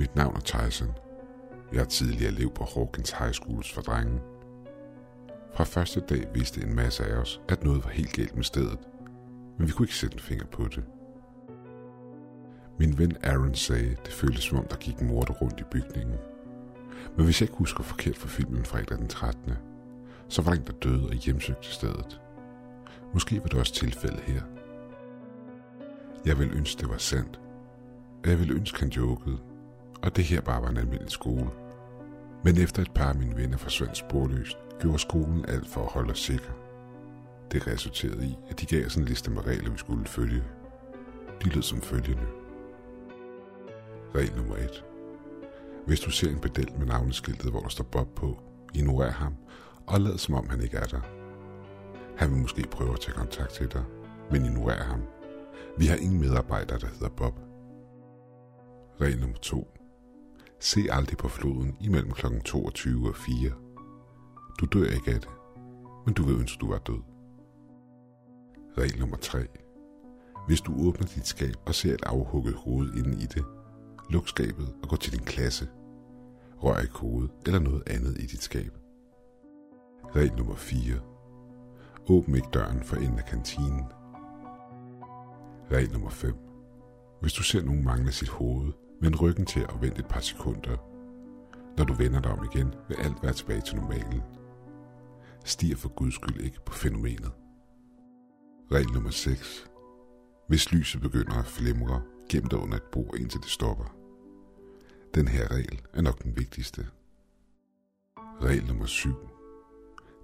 Mit navn er Tyson. Jeg er tidligere elev på Hawkins High Schools for drenge. Fra første dag vidste en masse af os, at noget var helt galt med stedet, men vi kunne ikke sætte en finger på det. Min ven Aaron sagde, det føltes som om, der gik en morder rundt i bygningen. Men hvis jeg ikke husker forkert for filmen fredag den 13., så var der en, der døde og hjemsøgte stedet. Måske var det også tilfældet her. Jeg vil ønske, det var sandt. Jeg vil ønske, han jokede, og det her bare var en almindelig skole. Men efter et par af mine venner forsvandt sporløst, gjorde skolen alt for at holde os sikre. Det resulterede i, at de gav os en liste med regler, vi skulle følge. De lød som følgende. Regel nummer 1. Hvis du ser en pedel med navneskiltet, hvor der står Bob på, ignorer ham og lad som om han ikke er der. Han vil måske prøve at tage kontakt til dig, men ignorer ham. Vi har ingen medarbejdere, der hedder Bob. Regel nummer 2. Se aldrig på floden imellem kl. 22 og 4. Du dør ikke af det, men du vil ønske, du var død. Regel nummer 3. Hvis du åbner dit skab og ser et afhugget hoved inde i det, luk skabet og gå til din klasse. Rør ikke hovedet eller noget andet i dit skab. Regel nummer 4. Åbn ikke døren for enden af kantinen. Regel nummer 5. Hvis du ser nogen mangle sit hoved, vend ryggen til og vent et par sekunder. Når du vender dig om igen, vil alt være tilbage til normalen. Stiger for guds skyld ikke på fænomenet. Regel nummer 6. Hvis lyset begynder at flimre, gem dig under et bord indtil det stopper. Den her regel er nok den vigtigste. Regel nummer 7.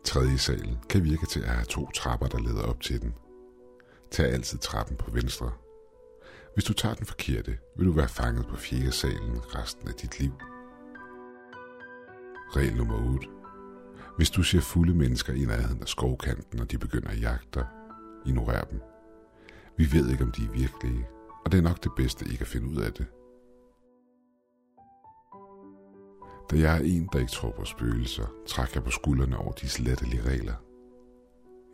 Tredje salen kan virke til at have to trapper, der leder op til den. Tag altid trappen på venstre. Hvis du tager den forkerte, vil du være fanget på fjerde salen resten af dit liv. Regel nummer 8. Hvis du ser fulde mennesker i nærheden af skovkanten, og de begynder at jagte dig, ignorer dem. Vi ved ikke, om de er virkelige, og det er nok det bedste ikke at finde ud af det. Da jeg er en, der ikke tror på spøgelser, trækker jeg på skuldrene over disse latterlige regler.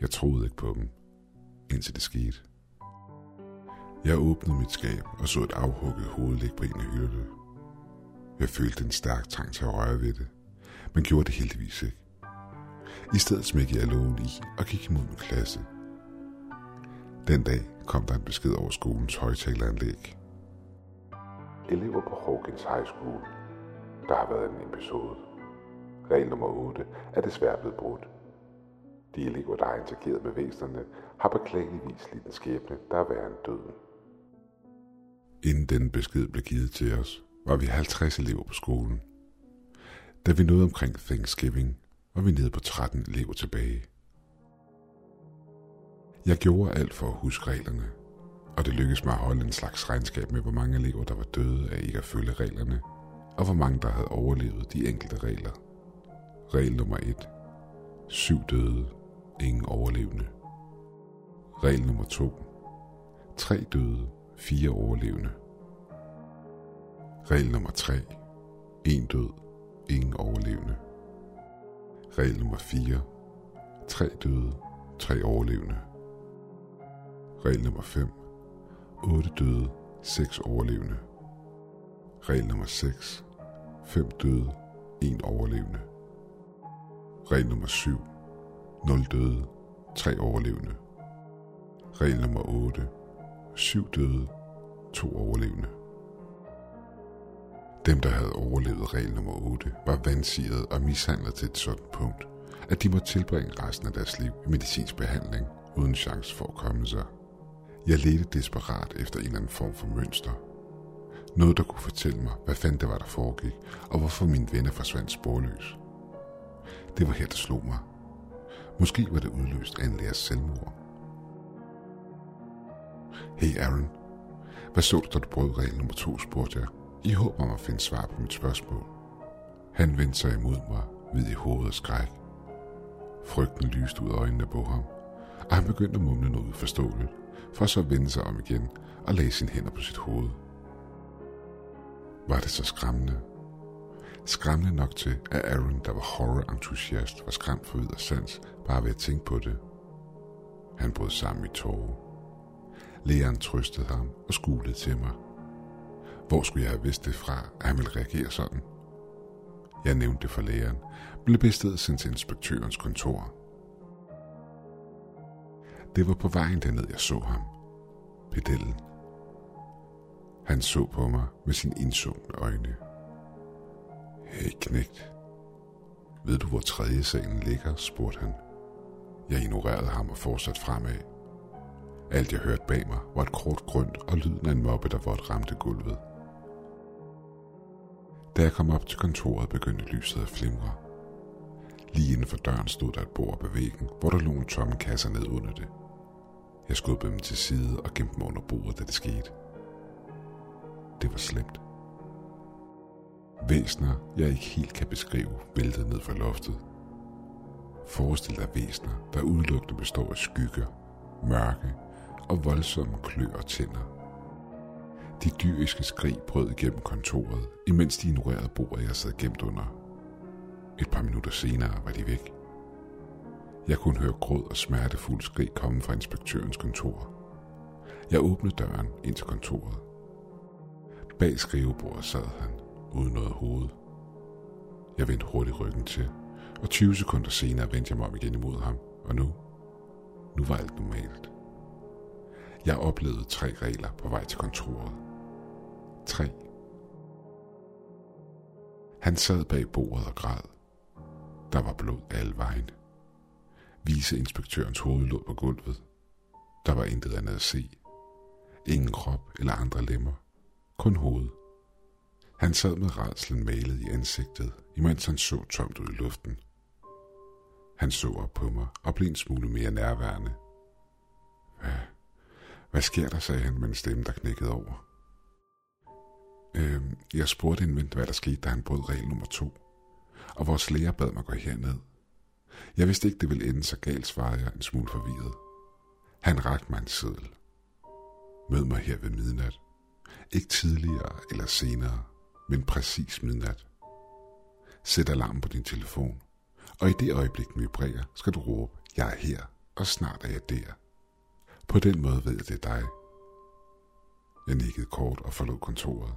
Jeg troede ikke på dem, indtil det skete. Jeg åbnede mit skab og så et afhugget hoved ligge på en af hylderne. Jeg følte en stærk trang til at røre ved det, men gjorde det heldigvis ikke. I stedet smækkede jeg lågen i og gik imod min klasse. Den dag kom der en besked over skolens højtaleranlæg. Elever på Hawkins High School. Der har været en episode. Regel nummer 8 er desværre blevet brudt. De elever, der har interageret med væsenerne, har beklageligvis lidt en skæbne, der er værre end døden. Inden den besked blev givet til os, var vi 50 elever på skolen. Da vi nåede omkring Thanksgiving, var vi nede på 13 elever tilbage. Jeg gjorde alt for at huske reglerne, og det lykkedes mig at holde en slags regnskab med, hvor mange elever, der var døde af ikke at følge reglerne, og hvor mange, der havde overlevet de enkelte regler. Regel nummer 1. Syv døde, ingen overlevende. Regel nummer 2. Tre døde, fire overlevende. Regel nummer 3. En død, ingen overlevende. Regel nummer 4. Tre døde, tre overlevende. Regel nummer 5. 8 døde, 6 overlevende. Regel nummer 6. 5 døde, 1 overlevende. Regel nummer 7. 0 døde, 3 overlevende. Regel nummer 8 syv døde, to overlevende. Dem, der havde overlevet regel nummer 8, var vandsiget og mishandlet til et sådan punkt, at de måtte tilbringe resten af deres liv i medicinsk behandling uden chance for at komme sig. Jeg ledte desperat efter en eller anden form for mønster. Noget, der kunne fortælle mig, hvad fanden det var, der foregik, og hvorfor mine venner forsvandt sporløs. Det var her, det slog mig. Måske var det udløst af en lærers selvmord. Hey Aaron, hvad så du, da du brød regel nummer to, spurgte jeg, i håb om at finde svar på mit spørgsmål. Han vendte sig imod mig, hvid i hovedet og skræk. Frygten lyste ud af øjnene på ham, og han begyndte at mumle noget forståeligt, for så at vende sig om igen og lagde sine hænder på sit hoved. Var det så skræmmende? Skræmmende nok til, at Aaron, der var horror-entusiast, var skræmt for videre sans, bare ved at tænke på det. Han brød sammen i tårer. Lægeren trøstede ham og skulede til mig. Hvor skulle jeg have vidst det fra, at han ville reagere sådan? Jeg nævnte det for lægeren, blev bestedet sendt til inspektørens kontor. Det var på vejen derned, jeg så ham. Pedellen. Han så på mig med sine indsunkne øjne. Hey, knægt. Ved du, hvor tredje salen ligger? spurgte han. Jeg ignorerede ham og fortsatte fremad. Alt jeg hørte bag mig var et kort grønt og lyden af en moppe, der vådt ramte gulvet. Da jeg kom op til kontoret, begyndte lyset at flimre. Lige inden for døren stod der et bord på væggen, hvor der lå en tomme kasser ned under det. Jeg skubbede dem til side og gemte dem under bordet, da det skete. Det var slemt. Væsner, jeg ikke helt kan beskrive, væltede ned fra loftet. Forestil dig væsner, der udelukkende består af skygger, mørke og voldsomme klø og tænder. De dyriske skrig brød igennem kontoret, imens de ignorerede bordet, jeg sad gemt under. Et par minutter senere var de væk. Jeg kunne høre gråd og smertefuld skrig komme fra inspektørens kontor. Jeg åbnede døren ind til kontoret. Bag skrivebordet sad han, uden noget hoved. Jeg vendte hurtigt ryggen til, og 20 sekunder senere vendte jeg mig om igen imod ham, og nu, nu var alt normalt. Jeg oplevede tre regler på vej til kontoret. Tre. Han sad bag bordet og græd. Der var blod alle vejen. Viceinspektørens hoved lå på gulvet. Der var intet andet at se. Ingen krop eller andre lemmer. Kun hovedet. Han sad med rædslen malet i ansigtet, imens han så tomt ud i luften. Han så op på mig og blev en smule mere nærværende. Hvad, hvad sker der, sagde han med en stemme, der knækkede over. Øhm, jeg spurgte en ven, hvad der skete, da han brød regel nummer to. Og vores læger bad mig gå herned. Jeg vidste ikke, det ville ende så galt, svarede jeg en smule forvirret. Han rakte mig en seddel. Mød mig her ved midnat. Ikke tidligere eller senere, men præcis midnat. Sæt alarm på din telefon, og i det øjeblik, den vibrerer, skal du råbe, jeg er her, og snart er jeg der. På den måde ved jeg, det er dig. Jeg nikkede kort og forlod kontoret.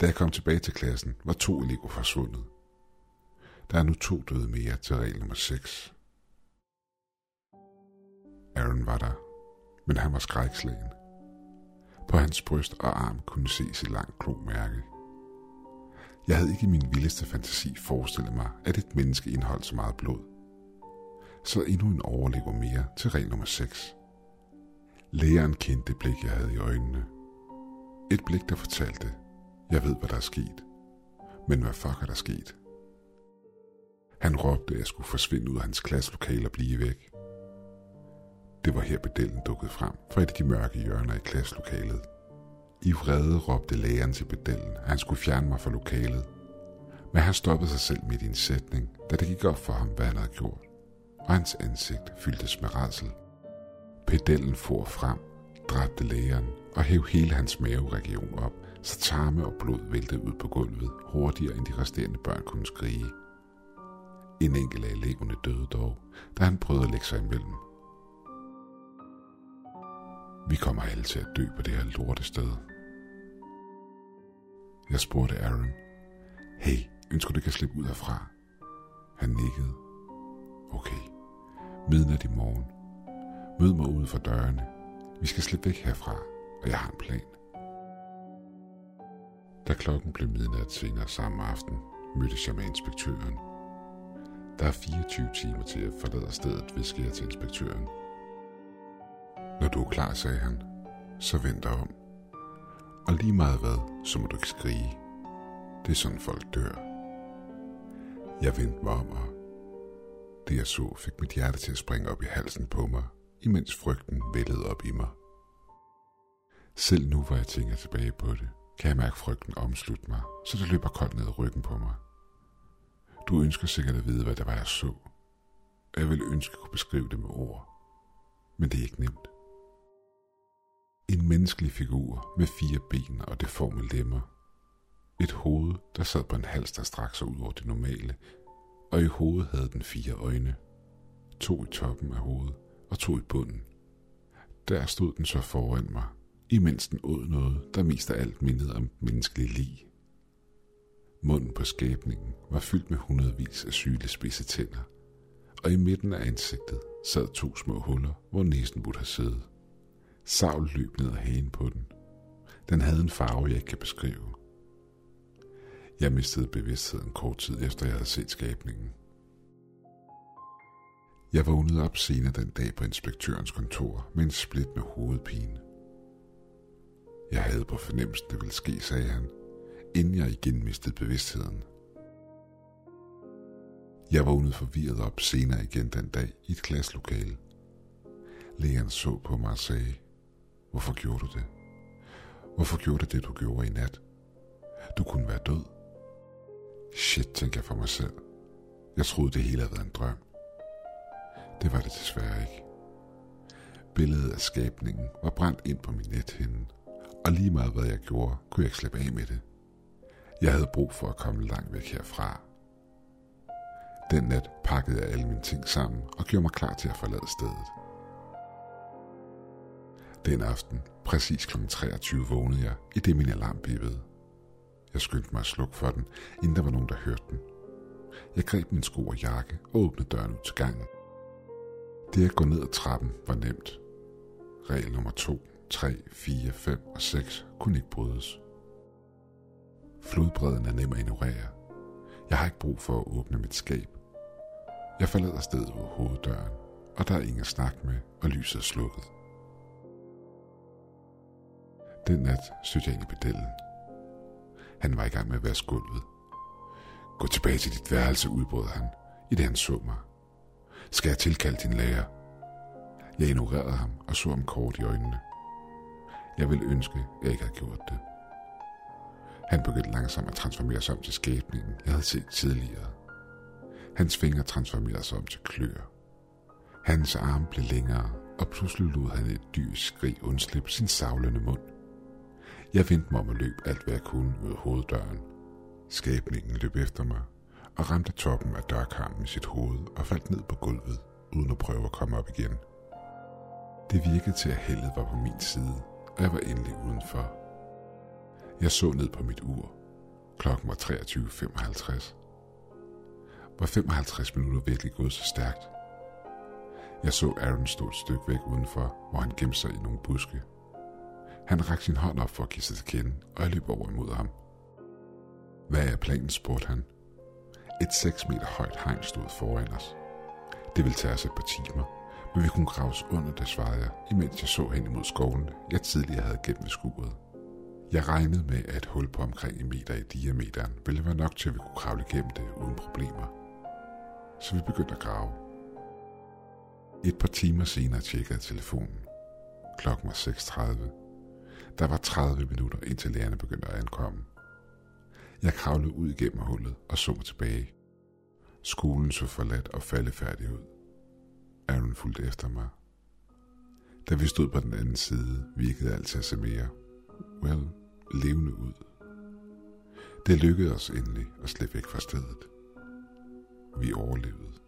Da jeg kom tilbage til klassen, var to elever forsvundet. Der er nu to døde mere til regel nummer 6. Aaron var der, men han var skrækslagen. På hans bryst og arm kunne ses et langt klomærke. Jeg havde ikke i min vildeste fantasi forestillet mig, at et menneske indeholdt så meget blod. Så endnu en overlever mere til regel nummer 6. Lægeren kendte det blik, jeg havde i øjnene. Et blik, der fortalte, jeg ved, hvad der er sket. Men hvad fuck er der sket? Han råbte, at jeg skulle forsvinde ud af hans klasselokale og blive væk. Det var her bedellen dukkede frem fra et af de mørke hjørner i klasselokalet. I vrede råbte læreren til bedellen, at han skulle fjerne mig fra lokalet. Men han stoppede sig selv midt i en sætning, da det gik op for ham, hvad han havde gjort. Og hans ansigt fyldtes med rædsel. Pedellen for frem, dræbte lægeren og hæv hele hans maveregion op, så tarme og blod væltede ud på gulvet hurtigere end de resterende børn kunne skrige. En enkelt af eleverne døde dog, da han prøvede at lægge sig imellem. Vi kommer alle til at dø på det her lorte sted. Jeg spurgte Aaron, hey, ønsker du ikke at slippe ud herfra? Han nikkede. Okay, midnat i morgen. Mød mig ude for dørene. Vi skal slippe væk herfra, og jeg har en plan. Da klokken blev midnat senere samme aften, mødtes jeg med inspektøren. Der er 24 timer til at forlade stedet, viskede jeg til inspektøren. Når du er klar, sagde han, så vend dig om. Og lige meget hvad, så må du ikke skrige. Det er sådan folk dør. Jeg vendte mig om, og det jeg så fik mit hjerte til at springe op i halsen på mig, imens frygten vældede op i mig. Selv nu, hvor jeg tænker tilbage på det, kan jeg mærke frygten omslutte mig, så det løber koldt ned ryggen på mig. Du ønsker sikkert at vide, hvad det var, jeg så. Og jeg vil ønske at kunne beskrive det med ord. Men det er ikke nemt. En menneskelig figur med fire ben og deforme lemmer. Et hoved, der sad på en hals, der strakte sig ud over det normale, og i hovedet havde den fire øjne. To i toppen af hovedet og tog i bunden. Der stod den så foran mig, imens den åd noget, der mest af alt mindede om menneskelig lig. Munden på skabningen var fyldt med hundredvis af syle spidse tænder, og i midten af ansigtet sad to små huller, hvor næsen burde have siddet. Savl løb ned ad hagen på den. Den havde en farve, jeg ikke kan beskrive. Jeg mistede bevidstheden kort tid efter, jeg havde set skabningen. Jeg vågnede op senere den dag på inspektørens kontor med en split med hovedpine. Jeg havde på fornemmelsen, det ville ske, sagde han, inden jeg igen mistede bevidstheden. Jeg vågnede forvirret op senere igen den dag i et klasselokale. Lægeren så på mig og sagde, hvorfor gjorde du det? Hvorfor gjorde du det, du gjorde i nat? Du kunne være død. Shit, tænkte jeg for mig selv. Jeg troede, det hele havde været en drøm. Det var det desværre ikke. Billedet af skabningen var brændt ind på min nethinde, og lige meget hvad jeg gjorde, kunne jeg ikke slippe af med det. Jeg havde brug for at komme langt væk herfra. Den nat pakkede jeg alle mine ting sammen og gjorde mig klar til at forlade stedet. Den aften, præcis kl. 23, vågnede jeg, i det min alarm bippede. Jeg skyndte mig at slukke for den, inden der var nogen, der hørte den. Jeg greb min sko og jakke og åbnede døren ud til gangen. Det at gå ned ad trappen var nemt. Regel nummer 2, 3, 4, 5 og 6 kunne ikke brydes. Flodbredden er nem at ignorere. Jeg har ikke brug for at åbne mit skab. Jeg forlader stedet ud hoveddøren, og der er ingen at snakke med, og lyset er slukket. Den nat søgte jeg ind i pedellen. Han var i gang med at vaske gulvet. Gå tilbage til dit værelse, udbrød han, i det han så mig. Skal jeg tilkalde din lærer? Jeg ignorerede ham og så ham kort i øjnene. Jeg ville ønske, at jeg ikke havde gjort det. Han begyndte langsomt at transformere sig om til skæbningen, jeg havde set tidligere. Hans fingre transformerede sig om til klør. Hans arm blev længere, og pludselig lod han et dyrt skrig undslippe sin savlende mund. Jeg vendte mig om at løbe alt, hvad jeg kunne ud af hoveddøren. Skabningen løb efter mig og ramte toppen af dørkarmen med sit hoved og faldt ned på gulvet, uden at prøve at komme op igen. Det virkede til, at heldet var på min side, og jeg var endelig udenfor. Jeg så ned på mit ur. Klokken var 23.55. Var 55 minutter virkelig gået så stærkt? Jeg så Aaron stå et stykke væk udenfor, hvor han gemte sig i nogle buske. Han rakte sin hånd op for at give sig til kende, og jeg løb over imod ham. Hvad er planen, spurgte han. Et 6 meter højt hegn stod foran os. Det ville tage os et par timer, men vi kunne graves under det, svarede jeg, imens jeg så hen imod skoven, jeg tidligere havde gemt ved skuret. Jeg regnede med, at et hul på omkring en meter i diameteren ville være nok til, at vi kunne kravle igennem det uden problemer. Så vi begyndte at grave. Et par timer senere tjekkede jeg telefonen. Klokken var 6.30. Der var 30 minutter, indtil lærerne begyndte at ankomme. Jeg kravlede ud igennem hullet og så tilbage. Skolen så forladt og faldefærdig ud. Aaron fulgte efter mig. Da vi stod på den anden side, virkede alt til at se mere, well, levende ud. Det lykkedes os endelig at slippe væk fra stedet. Vi overlevede.